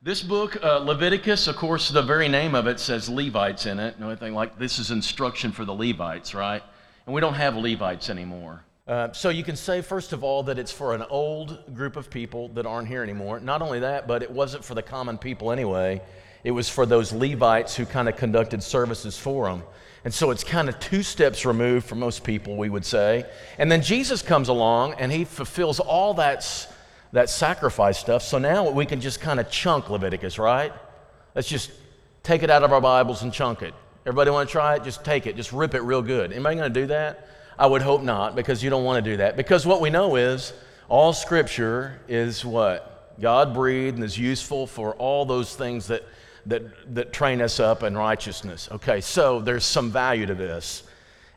This book, uh, Leviticus, of course, the very name of it says Levites in it. And everything like this is instruction for the Levites, right? And we don't have Levites anymore. Uh, so you can say, first of all, that it's for an old group of people that aren't here anymore. Not only that, but it wasn't for the common people anyway. It was for those Levites who kind of conducted services for them. And so it's kind of two steps removed from most people, we would say. And then Jesus comes along and he fulfills all that, that sacrifice stuff. So now we can just kind of chunk Leviticus, right? Let's just take it out of our Bibles and chunk it. Everybody want to try it? Just take it, just rip it real good. Anybody going to do that? I would hope not, because you don't want to do that. Because what we know is all Scripture is what? God breathed and is useful for all those things that that, that train us up in righteousness. Okay, so there's some value to this.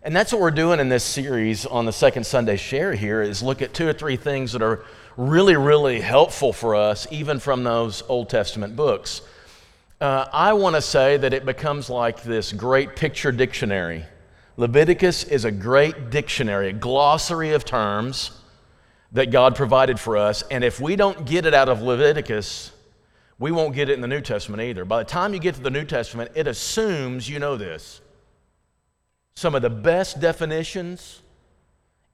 And that's what we're doing in this series on the second Sunday share here is look at two or three things that are really, really helpful for us, even from those Old Testament books. Uh, I want to say that it becomes like this great picture dictionary. Leviticus is a great dictionary, a glossary of terms that God provided for us. And if we don't get it out of Leviticus, we won't get it in the New Testament either. By the time you get to the New Testament, it assumes you know this. Some of the best definitions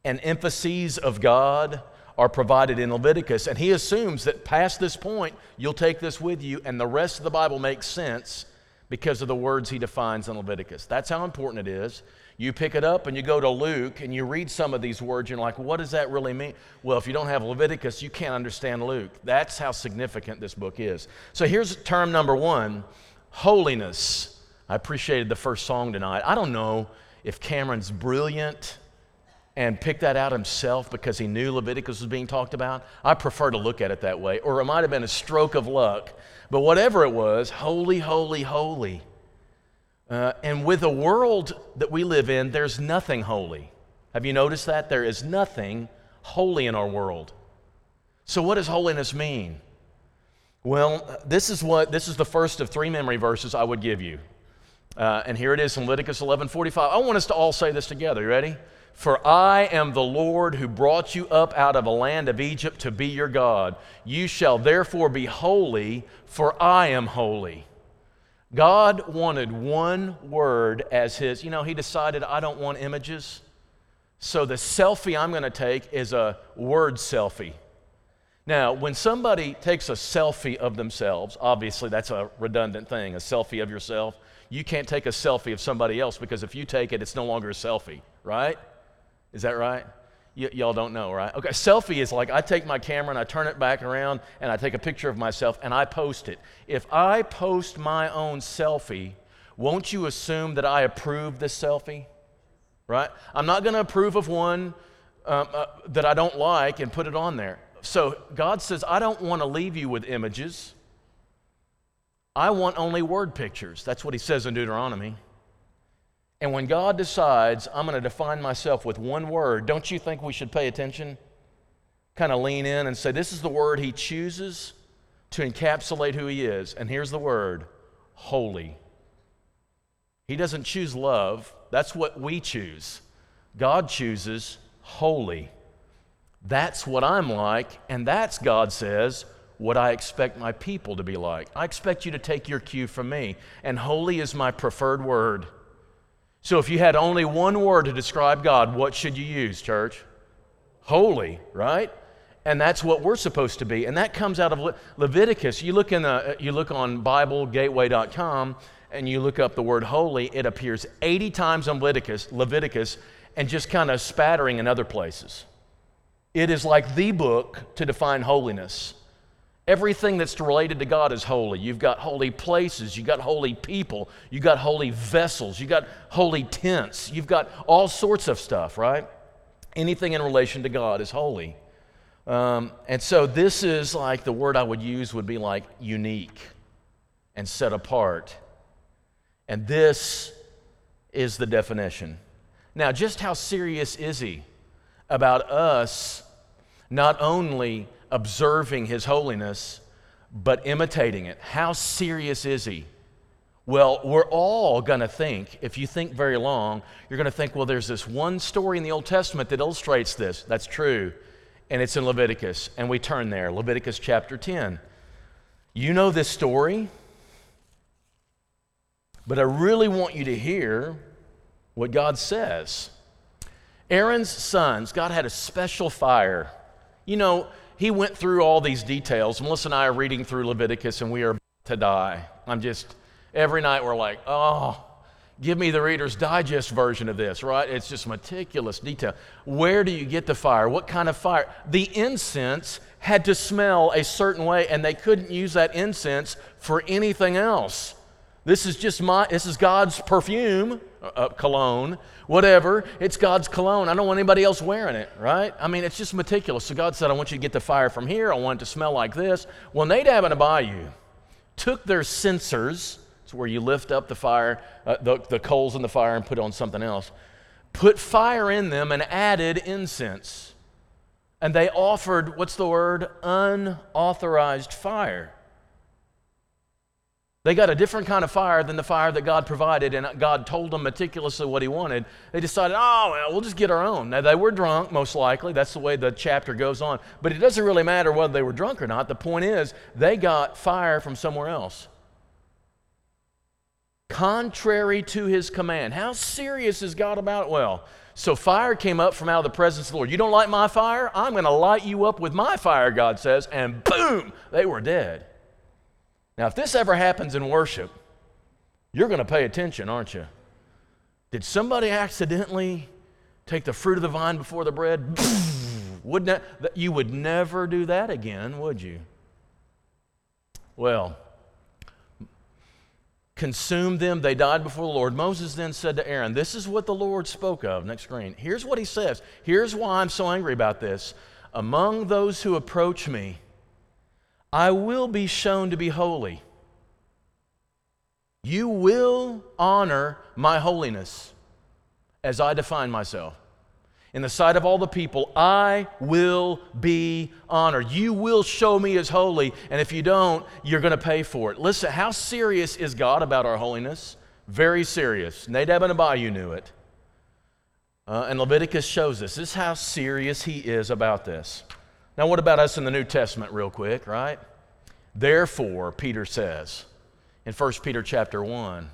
and emphases of God are provided in Leviticus, and he assumes that past this point, you'll take this with you, and the rest of the Bible makes sense because of the words he defines in Leviticus. That's how important it is. You pick it up and you go to Luke and you read some of these words, and you're like, what does that really mean? Well, if you don't have Leviticus, you can't understand Luke. That's how significant this book is. So here's term number one holiness. I appreciated the first song tonight. I don't know if Cameron's brilliant and picked that out himself because he knew Leviticus was being talked about. I prefer to look at it that way. Or it might have been a stroke of luck. But whatever it was, holy, holy, holy. Uh, and with the world that we live in, there's nothing holy. Have you noticed that? There is nothing holy in our world. So, what does holiness mean? Well, this is what this is the first of three memory verses I would give you. Uh, and here it is in Leviticus 11:45. I want us to all say this together. You ready? For I am the Lord who brought you up out of a land of Egypt to be your God. You shall therefore be holy, for I am holy. God wanted one word as his, you know, he decided, I don't want images. So the selfie I'm going to take is a word selfie. Now, when somebody takes a selfie of themselves, obviously that's a redundant thing, a selfie of yourself. You can't take a selfie of somebody else because if you take it, it's no longer a selfie, right? Is that right? Y- y'all don't know, right? Okay, selfie is like I take my camera and I turn it back around and I take a picture of myself and I post it. If I post my own selfie, won't you assume that I approve this selfie? Right? I'm not going to approve of one um, uh, that I don't like and put it on there. So God says, I don't want to leave you with images. I want only word pictures. That's what he says in Deuteronomy. And when God decides, I'm going to define myself with one word, don't you think we should pay attention? Kind of lean in and say, This is the word He chooses to encapsulate who He is. And here's the word holy. He doesn't choose love, that's what we choose. God chooses holy. That's what I'm like, and that's, God says, what I expect my people to be like. I expect you to take your cue from me, and holy is my preferred word. So if you had only one word to describe God, what should you use, church? Holy, right? And that's what we're supposed to be. And that comes out of Le- Leviticus. You look, in the, uh, you look on BibleGateway.com and you look up the word holy, it appears 80 times in Leviticus, Leviticus and just kind of spattering in other places. It is like the book to define holiness. Everything that's related to God is holy. You've got holy places, you've got holy people, you've got holy vessels, you've got holy tents, you've got all sorts of stuff, right? Anything in relation to God is holy. Um, and so this is like the word I would use would be like unique and set apart. And this is the definition. Now, just how serious is he about us not only observing his holiness, but imitating it. How serious is he? Well, we're all going to think, if you think very long, you're going to think, well, there's this one story in the Old Testament that illustrates this. That's true. And it's in Leviticus. And we turn there, Leviticus chapter 10. You know this story, but I really want you to hear what God says. Aaron's sons, God had a special fire. You know, he went through all these details. Melissa and I are reading through Leviticus, and we are to die. I'm just, every night we're like, oh, give me the Reader's Digest version of this, right? It's just meticulous detail. Where do you get the fire? What kind of fire? The incense had to smell a certain way, and they couldn't use that incense for anything else. This is just my, this is God's perfume, uh, uh, cologne, whatever. It's God's cologne. I don't want anybody else wearing it, right? I mean, it's just meticulous. So God said, I want you to get the fire from here. I want it to smell like this. Well, Nadab and Abihu took their censers, it's where you lift up the fire, uh, the, the coals in the fire and put on something else, put fire in them and added incense. And they offered, what's the word? Unauthorized fire. They got a different kind of fire than the fire that God provided, and God told them meticulously what He wanted. They decided, oh, well, we'll just get our own. Now, they were drunk, most likely. That's the way the chapter goes on. But it doesn't really matter whether they were drunk or not. The point is, they got fire from somewhere else. Contrary to His command. How serious is God about it? Well, so fire came up from out of the presence of the Lord. You don't like my fire? I'm going to light you up with my fire, God says. And boom, they were dead. Now, if this ever happens in worship, you're going to pay attention, aren't you? Did somebody accidentally take the fruit of the vine before the bread? Wouldn't that, you would never do that again, would you? Well, consumed them, they died before the Lord. Moses then said to Aaron, This is what the Lord spoke of. Next screen. Here's what he says. Here's why I'm so angry about this. Among those who approach me, I will be shown to be holy. You will honor my holiness as I define myself. In the sight of all the people, I will be honored. You will show me as holy, and if you don't, you're going to pay for it. Listen, how serious is God about our holiness? Very serious. Nadab and Abihu knew it. Uh, and Leviticus shows us. This is how serious he is about this. Now, what about us in the New Testament, real quick, right? Therefore, Peter says in 1 Peter chapter 1,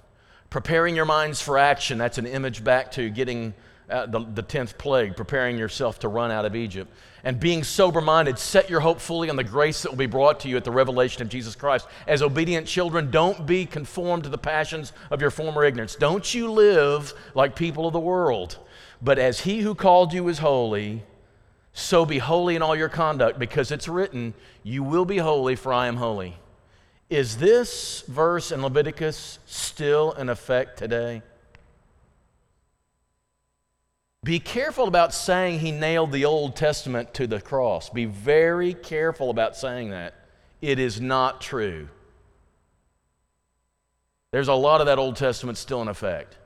preparing your minds for action, that's an image back to getting uh, the, the 10th plague, preparing yourself to run out of Egypt. And being sober minded, set your hope fully on the grace that will be brought to you at the revelation of Jesus Christ. As obedient children, don't be conformed to the passions of your former ignorance. Don't you live like people of the world, but as he who called you is holy, so be holy in all your conduct, because it's written, You will be holy, for I am holy. Is this verse in Leviticus still in effect today? Be careful about saying he nailed the Old Testament to the cross. Be very careful about saying that. It is not true. There's a lot of that Old Testament still in effect.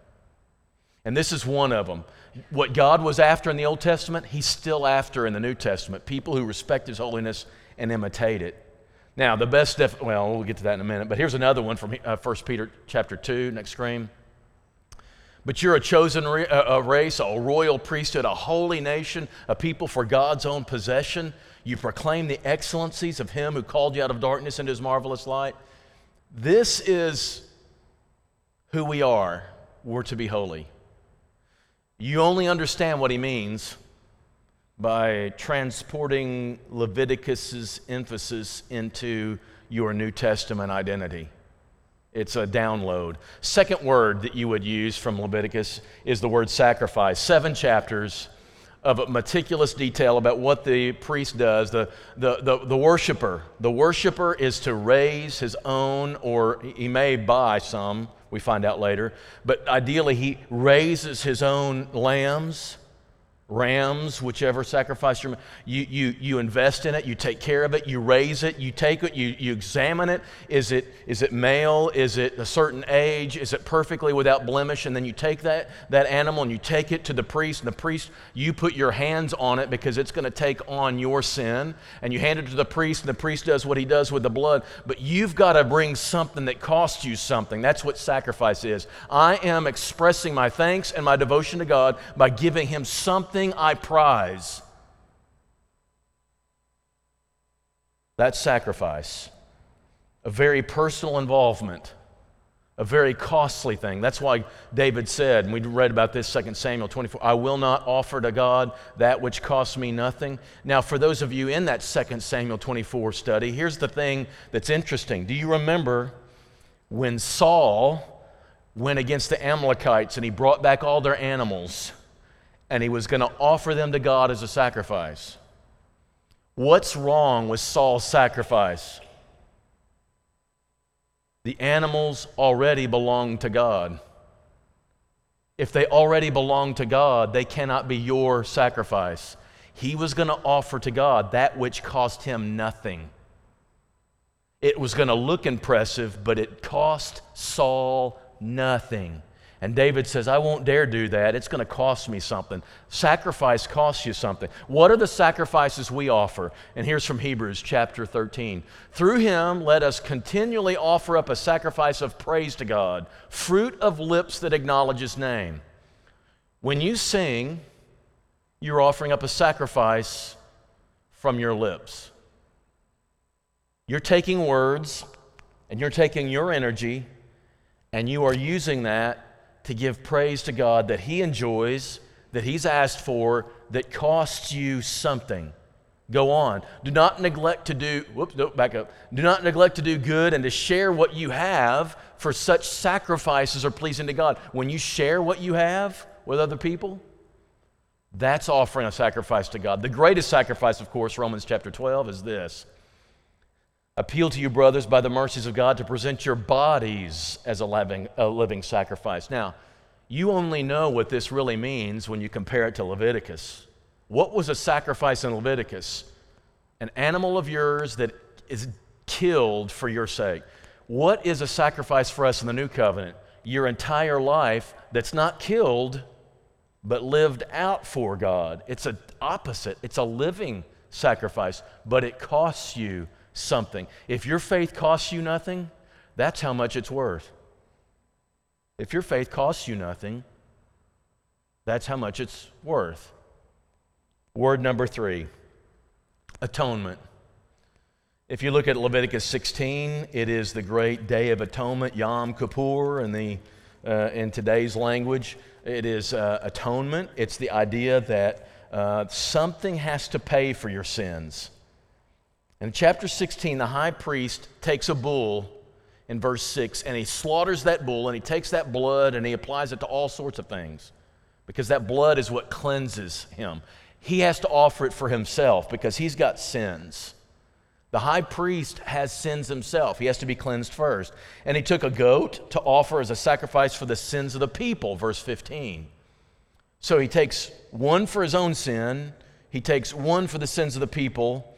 And this is one of them. What God was after in the Old Testament, He's still after in the New Testament. People who respect His holiness and imitate it. Now, the best, def- well, we'll get to that in a minute, but here's another one from uh, 1 Peter chapter 2, next screen. But you're a chosen re- a race, a royal priesthood, a holy nation, a people for God's own possession. You proclaim the excellencies of Him who called you out of darkness into His marvelous light. This is who we are. We're to be holy. You only understand what he means by transporting Leviticus's emphasis into your New Testament identity. It's a download. Second word that you would use from Leviticus is the word sacrifice. Seven chapters of meticulous detail about what the priest does. The, the, the, the worshiper. The worshiper is to raise his own, or he may buy some we find out later. But ideally, he raises his own lambs rams, whichever sacrifice you, you, you invest in it, you take care of it, you raise it, you take it, you, you examine it. Is, it. is it male? Is it a certain age? Is it perfectly without blemish? And then you take that, that animal and you take it to the priest, and the priest, you put your hands on it because it's going to take on your sin, and you hand it to the priest, and the priest does what he does with the blood. But you've got to bring something that costs you something. That's what sacrifice is. I am expressing my thanks and my devotion to God by giving him something something I prize. That's sacrifice. a very personal involvement, a very costly thing. That's why David said, and we read about this 2 Samuel 24, I will not offer to God that which costs me nothing. Now, for those of you in that 2 Samuel 24 study, here's the thing that's interesting. Do you remember when Saul went against the Amalekites and he brought back all their animals and he was going to offer them to God as a sacrifice? What's wrong with Saul's sacrifice? The animals already belong to God. If they already belong to God, they cannot be your sacrifice. He was going to offer to God that which cost him nothing. It was going to look impressive, but it cost Saul nothing. And David says, I won't dare do that. It's going to cost me something. Sacrifice costs you something. What are the sacrifices we offer? And here's from Hebrews chapter 13. Through him, let us continually offer up a sacrifice of praise to God, fruit of lips that acknowledge his name. When you sing, you're offering up a sacrifice from your lips. You're taking words and you're taking your energy and you are using that to give praise to God that He enjoys, that He's asked for, that costs you something. Go on. Do not neglect to do, whoops, no, back up. Do not neglect to do good and to share what you have, for such sacrifices are pleasing to God. When you share what you have with other people, that's offering a sacrifice to God. The greatest sacrifice, of course, Romans chapter 12, is this appeal to you, brothers, by the mercies of God, to present your bodies as a living, a living sacrifice. Now, you only know what this really means when you compare it to Leviticus. What was a sacrifice in Leviticus? An animal of yours that is killed for your sake. What is a sacrifice for us in the new covenant? Your entire life that's not killed, but lived out for God. It's an opposite, it's a living sacrifice, but it costs you something. If your faith costs you nothing, that's how much it's worth. If your faith costs you nothing, that's how much it's worth. Word number three atonement. If you look at Leviticus 16, it is the great day of atonement, Yom Kippur, in, the, uh, in today's language. It is uh, atonement. It's the idea that uh, something has to pay for your sins. In chapter 16, the high priest takes a bull in verse 6 and he slaughters that bull and he takes that blood and he applies it to all sorts of things because that blood is what cleanses him. He has to offer it for himself because he's got sins. The high priest has sins himself. He has to be cleansed first. And he took a goat to offer as a sacrifice for the sins of the people, verse 15. So he takes one for his own sin, he takes one for the sins of the people,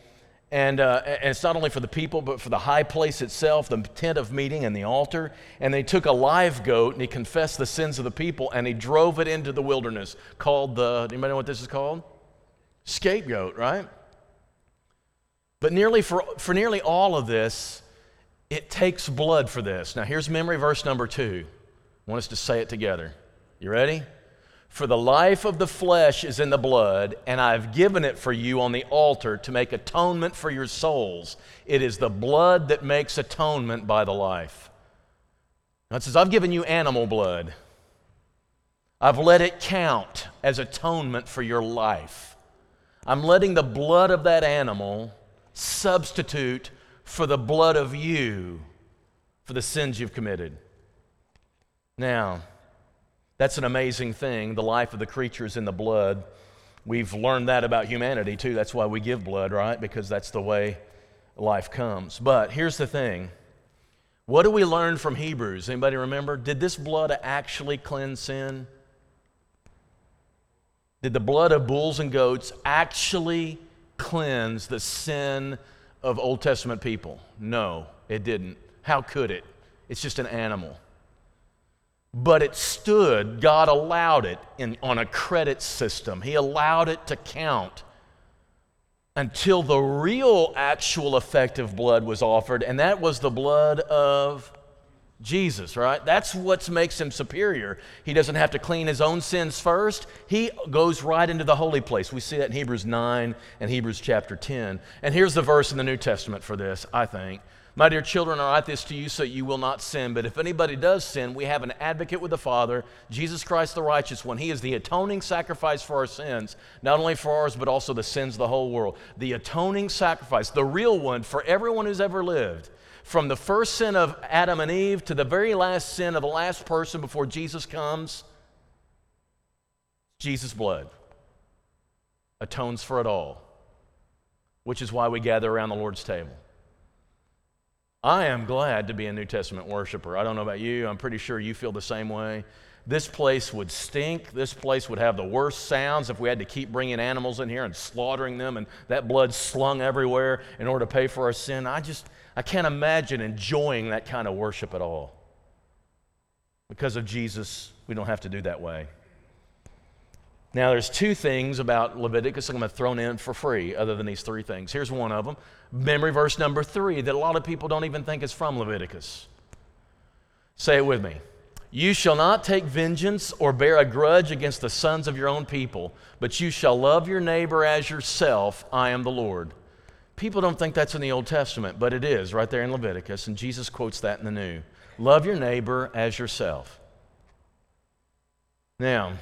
and, uh, and, it's not only for the people, but for the high place itself, the tent of meeting and the altar. And they took a live goat and he confessed the sins of the people and he drove it into the wilderness, called the, anybody know what this is called? Scapegoat, right? But nearly for, for nearly all of this, it takes blood for this. Now here's memory verse number two. I want us to say it together. You ready? For the life of the flesh is in the blood, and I've given it for you on the altar to make atonement for your souls. It is the blood that makes atonement by the life. Now it says, I've given you animal blood. I've let it count as atonement for your life. I'm letting the blood of that animal substitute for the blood of you for the sins you've committed. Now, that's an amazing thing. The life of the creature is in the blood. We've learned that about humanity too. That's why we give blood, right? Because that's the way life comes. But here's the thing. What do we learn from Hebrews? Anybody remember? Did this blood actually cleanse sin? Did the blood of bulls and goats actually cleanse the sin of Old Testament people? No, it didn't. How could it? It's just an animal but it stood, God allowed it in, on a credit system. He allowed it to count until the real actual effective blood was offered, and that was the blood of Jesus, right? That's what makes him superior. He doesn't have to clean his own sins first. He goes right into the holy place. We see that in Hebrews 9 and Hebrews chapter 10. And here's the verse in the New Testament for this, I think. My dear children, I write this to you so you will not sin. But if anybody does sin, we have an advocate with the Father, Jesus Christ the righteous one. He is the atoning sacrifice for our sins, not only for ours, but also the sins of the whole world. The atoning sacrifice, the real one for everyone who's ever lived. From the first sin of Adam and Eve to the very last sin of the last person before Jesus comes, Jesus' blood atones for it all, which is why we gather around the Lord's table. I am glad to be a New Testament worshiper. I don't know about you, I'm pretty sure you feel the same way. This place would stink. This place would have the worst sounds if we had to keep bringing animals in here and slaughtering them and that blood slung everywhere in order to pay for our sin. I just, I can't imagine enjoying that kind of worship at all. Because of Jesus, we don't have to do that way. Now, there's two things about Leviticus I'm going to throw in for free, other than these three things. Here's one of them memory verse number three that a lot of people don't even think is from Leviticus. Say it with me. You shall not take vengeance or bear a grudge against the sons of your own people, but you shall love your neighbor as yourself. I am the Lord. People don't think that's in the Old Testament, but it is right there in Leviticus, and Jesus quotes that in the New. Love your neighbor as yourself. Now,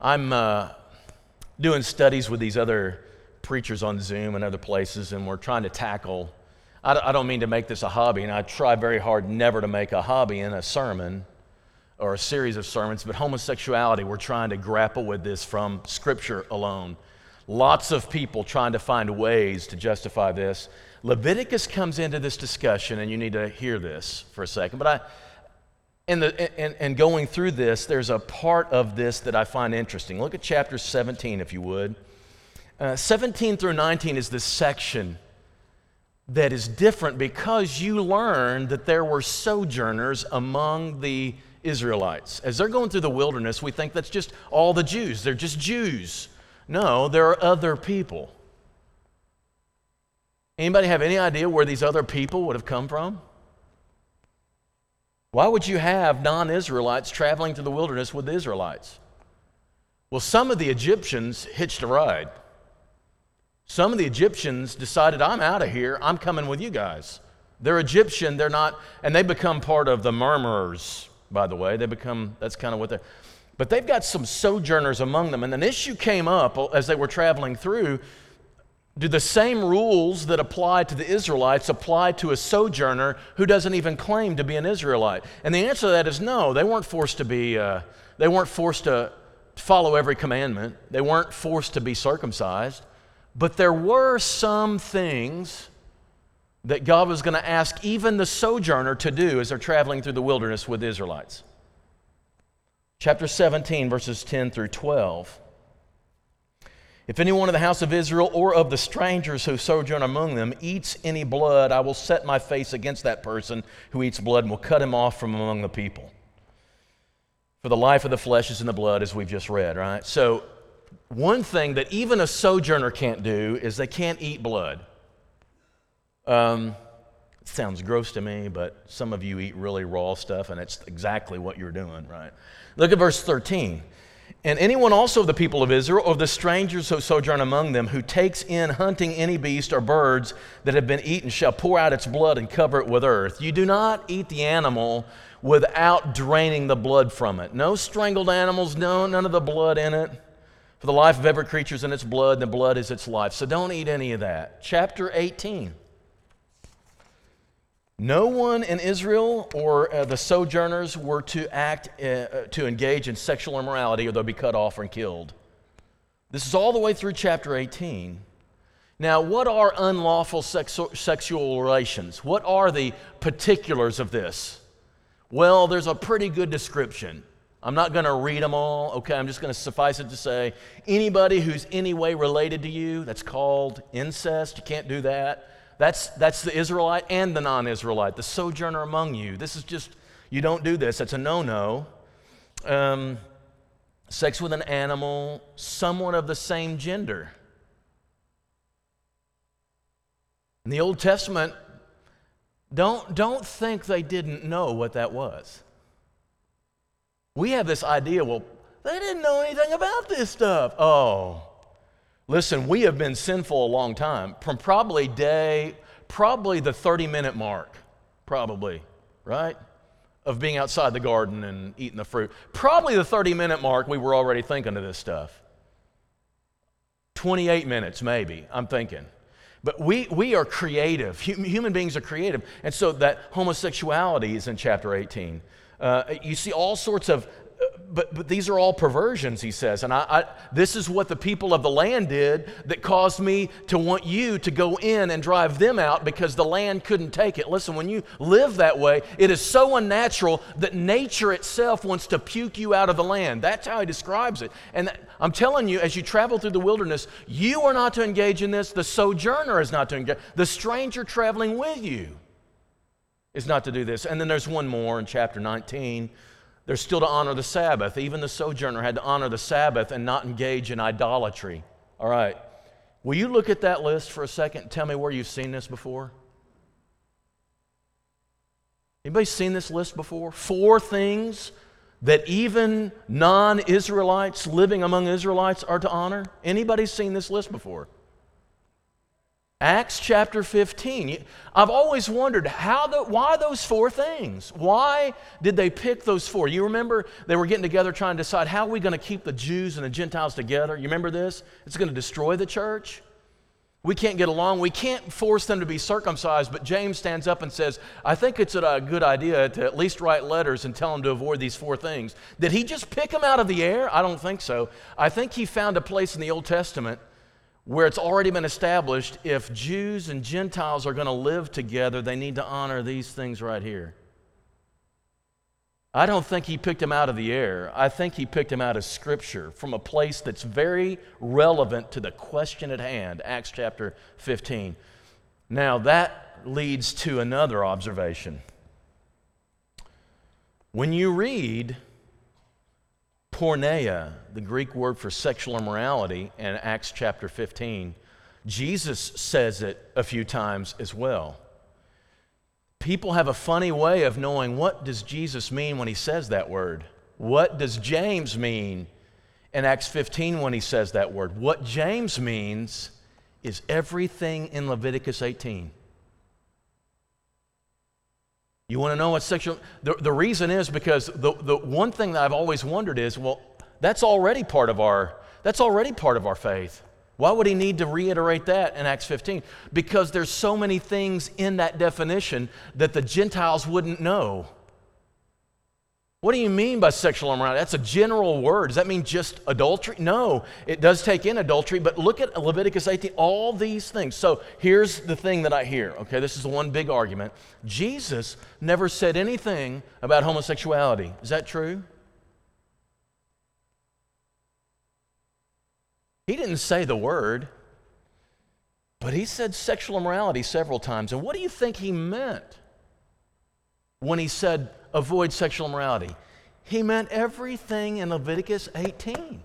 I'm uh, doing studies with these other preachers on Zoom and other places, and we're trying to tackle. I don't mean to make this a hobby, and I try very hard never to make a hobby in a sermon or a series of sermons, but homosexuality, we're trying to grapple with this from Scripture alone. Lots of people trying to find ways to justify this. Leviticus comes into this discussion, and you need to hear this for a second. But I, in the, and, and going through this, there's a part of this that I find interesting. Look at chapter 17, if you would. Uh, 17 through 19 is this section that is different because you learn that there were sojourners among the Israelites. As they're going through the wilderness, we think that's just all the Jews. They're just Jews. No, there are other people. Anybody have any idea where these other people would have come from? Why would you have non Israelites traveling to the wilderness with the Israelites? Well, some of the Egyptians hitched a ride. Some of the Egyptians decided, I'm out of here, I'm coming with you guys. They're Egyptian, they're not, and they become part of the murmurers, by the way. They become, that's kind of what they're, but they've got some sojourners among them. And an issue came up as they were traveling through do the same rules that apply to the Israelites apply to a sojourner who doesn't even claim to be an Israelite? And the answer to that is no. They weren't forced to be, uh, they weren't forced to follow every commandment, they weren't forced to be circumcised. But there were some things that God was going to ask even the sojourner to do as they're traveling through the wilderness with the Israelites. Chapter 17, verses 10 through 12. If anyone of the house of Israel or of the strangers who sojourn among them eats any blood, I will set my face against that person who eats blood and will cut him off from among the people. For the life of the flesh is in the blood, as we've just read, right? So, one thing that even a sojourner can't do is they can't eat blood. Um, sounds gross to me, but some of you eat really raw stuff, and it's exactly what you're doing, right? Look at verse 13. And anyone also of the people of Israel, or the strangers who sojourn among them, who takes in hunting any beast or birds that have been eaten, shall pour out its blood and cover it with earth. You do not eat the animal without draining the blood from it. No strangled animals, no, none of the blood in it. For the life of every creature is in its blood, and the blood is its life. So don't eat any of that. Chapter 18. No one in Israel or uh, the sojourners were to act, uh, uh, to engage in sexual immorality or they'll be cut off and killed. This is all the way through chapter 18. Now, what are unlawful sexu- sexual relations? What are the particulars of this? Well, there's a pretty good description. I'm not going to read them all, okay? I'm just going to suffice it to say anybody who's any way related to you, that's called incest. You can't do that. That's, that's the Israelite and the non Israelite, the sojourner among you. This is just, you don't do this. That's a no no. Um, sex with an animal, someone of the same gender. In the Old Testament, don't, don't think they didn't know what that was. We have this idea, well, they didn't know anything about this stuff. Oh, Listen, we have been sinful a long time. From probably day, probably the 30 minute mark, probably, right? Of being outside the garden and eating the fruit. Probably the 30 minute mark, we were already thinking of this stuff. 28 minutes, maybe, I'm thinking. But we, we are creative. Human beings are creative. And so that homosexuality is in chapter 18. Uh, you see all sorts of but, but these are all perversions, he says. And I, I, this is what the people of the land did that caused me to want you to go in and drive them out because the land couldn't take it. Listen, when you live that way, it is so unnatural that nature itself wants to puke you out of the land. That's how he describes it. And I'm telling you, as you travel through the wilderness, you are not to engage in this. The sojourner is not to engage. The stranger traveling with you is not to do this. And then there's one more in chapter 19 they're still to honor the Sabbath. Even the sojourner had to honor the Sabbath and not engage in idolatry. All right. Will you look at that list for a second and tell me where you've seen this before? Anybody seen this list before? Four things that even non-Israelites living among Israelites are to honor? Anybody seen this list before? Acts chapter 15. I've always wondered how the, why those four things? Why did they pick those four? You remember they were getting together trying to decide how are we going to keep the Jews and the Gentiles together? You remember this? It's going to destroy the church. We can't get along. We can't force them to be circumcised. But James stands up and says, I think it's a good idea to at least write letters and tell them to avoid these four things. Did he just pick them out of the air? I don't think so. I think he found a place in the Old Testament where it's already been established if Jews and Gentiles are going to live together, they need to honor these things right here. I don't think he picked them out of the air. I think he picked them out of Scripture from a place that's very relevant to the question at hand, Acts chapter 15. Now, that leads to another observation. When you read porneia, the Greek word for sexual immorality, in Acts chapter 15. Jesus says it a few times as well. People have a funny way of knowing what does Jesus mean when he says that word? What does James mean in Acts 15 when he says that word? What James means is everything in Leviticus 18. You want to know what sexual. The, the reason is because the, the one thing that I've always wondered is well, that's already part of our that's already part of our faith. Why would he need to reiterate that in Acts 15? Because there's so many things in that definition that the Gentiles wouldn't know. What do you mean by sexual immorality? That's a general word. Does that mean just adultery? No, it does take in adultery, but look at Leviticus 18, all these things. So here's the thing that I hear, okay? This is the one big argument. Jesus never said anything about homosexuality. Is that true? He didn't say the word, but he said sexual immorality several times. And what do you think he meant when he said avoid sexual immorality. He meant everything in Leviticus 18.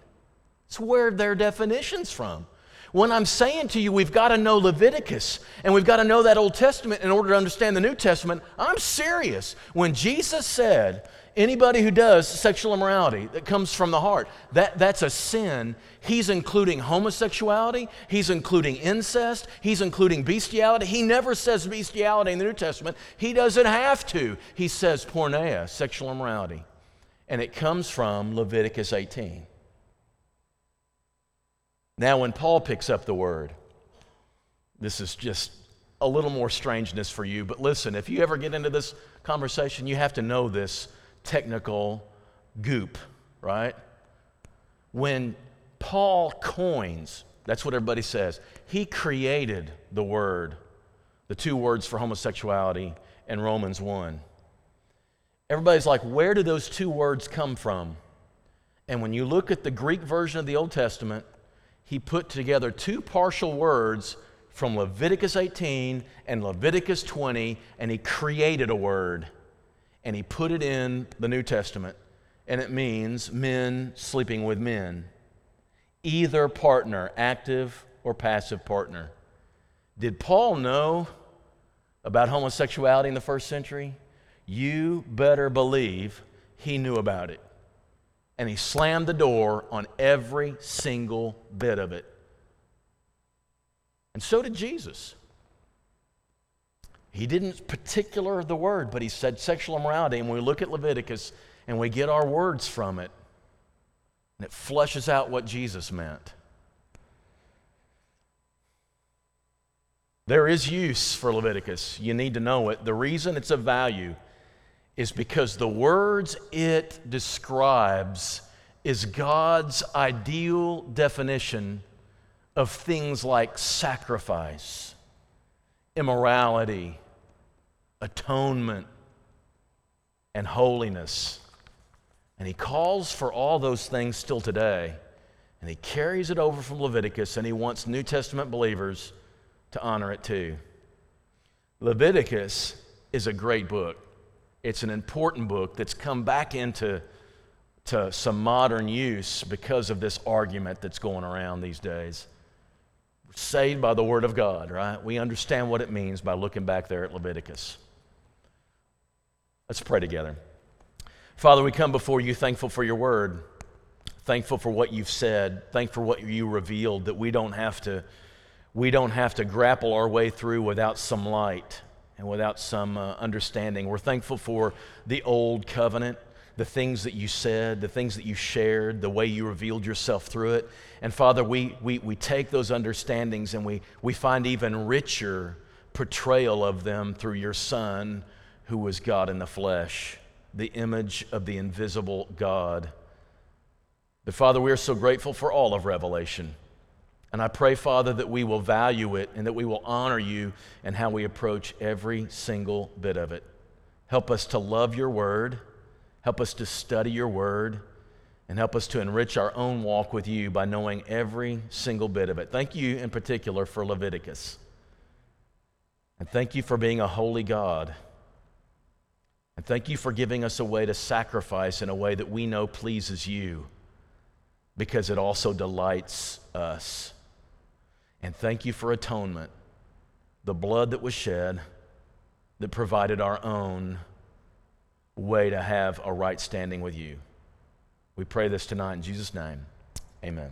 It's where their definition's from. When I'm saying to you, we've got to know Leviticus and we've got to know that Old Testament in order to understand the New Testament, I'm serious. When Jesus said, Anybody who does sexual immorality that comes from the heart, that, that's a sin. He's including homosexuality, he's including incest, he's including bestiality. He never says bestiality in the New Testament. He doesn't have to. He says porneia, sexual immorality. And it comes from Leviticus 18. Now, when Paul picks up the word, this is just a little more strangeness for you, but listen, if you ever get into this conversation, you have to know this technical goop, right? When Paul coins, that's what everybody says, he created the word, the two words for homosexuality in Romans 1. Everybody's like, where do those two words come from? And when you look at the Greek version of the Old Testament, he put together two partial words from Leviticus 18 and Leviticus 20, and he created a word and he put it in the New Testament, and it means men sleeping with men. Either partner, active or passive partner. Did Paul know about homosexuality in the first century? You better believe he knew about it. And he slammed the door on every single bit of it. And so did Jesus. He didn't particular the word, but he said sexual immorality. And we look at Leviticus and we get our words from it, and it flushes out what Jesus meant. There is use for Leviticus. You need to know it. The reason it's of value is because the words it describes is God's ideal definition of things like sacrifice, immorality, atonement, and holiness. And he calls for all those things still today. And he carries it over from Leviticus, and he wants New Testament believers to honor it too. Leviticus is a great book. It's an important book that's come back into to some modern use because of this argument that's going around these days. We're saved by the Word of God, right? We understand what it means by looking back there at Leviticus. Let's pray together. Father, we come before you thankful for your Word, thankful for what you've said, thankful for what you revealed, that we don't have to. We don't have to grapple our way through without some light and without some uh, understanding. We're thankful for the old covenant the things that you said, the things that you shared, the way you revealed yourself through it. And Father, we, we, we take those understandings and we, we find even richer portrayal of them through your Son, who was God in the flesh, the image of the invisible God. But Father, we are so grateful for all of Revelation. And I pray, Father, that we will value it and that we will honor you and how we approach every single bit of it. Help us to love your word. Help us to study your word and help us to enrich our own walk with you by knowing every single bit of it. Thank you in particular for Leviticus. And thank you for being a holy God. And thank you for giving us a way to sacrifice in a way that we know pleases you because it also delights us. And thank you for atonement, the blood that was shed that provided our own way to have a right standing with you. We pray this tonight in Jesus' name. Amen.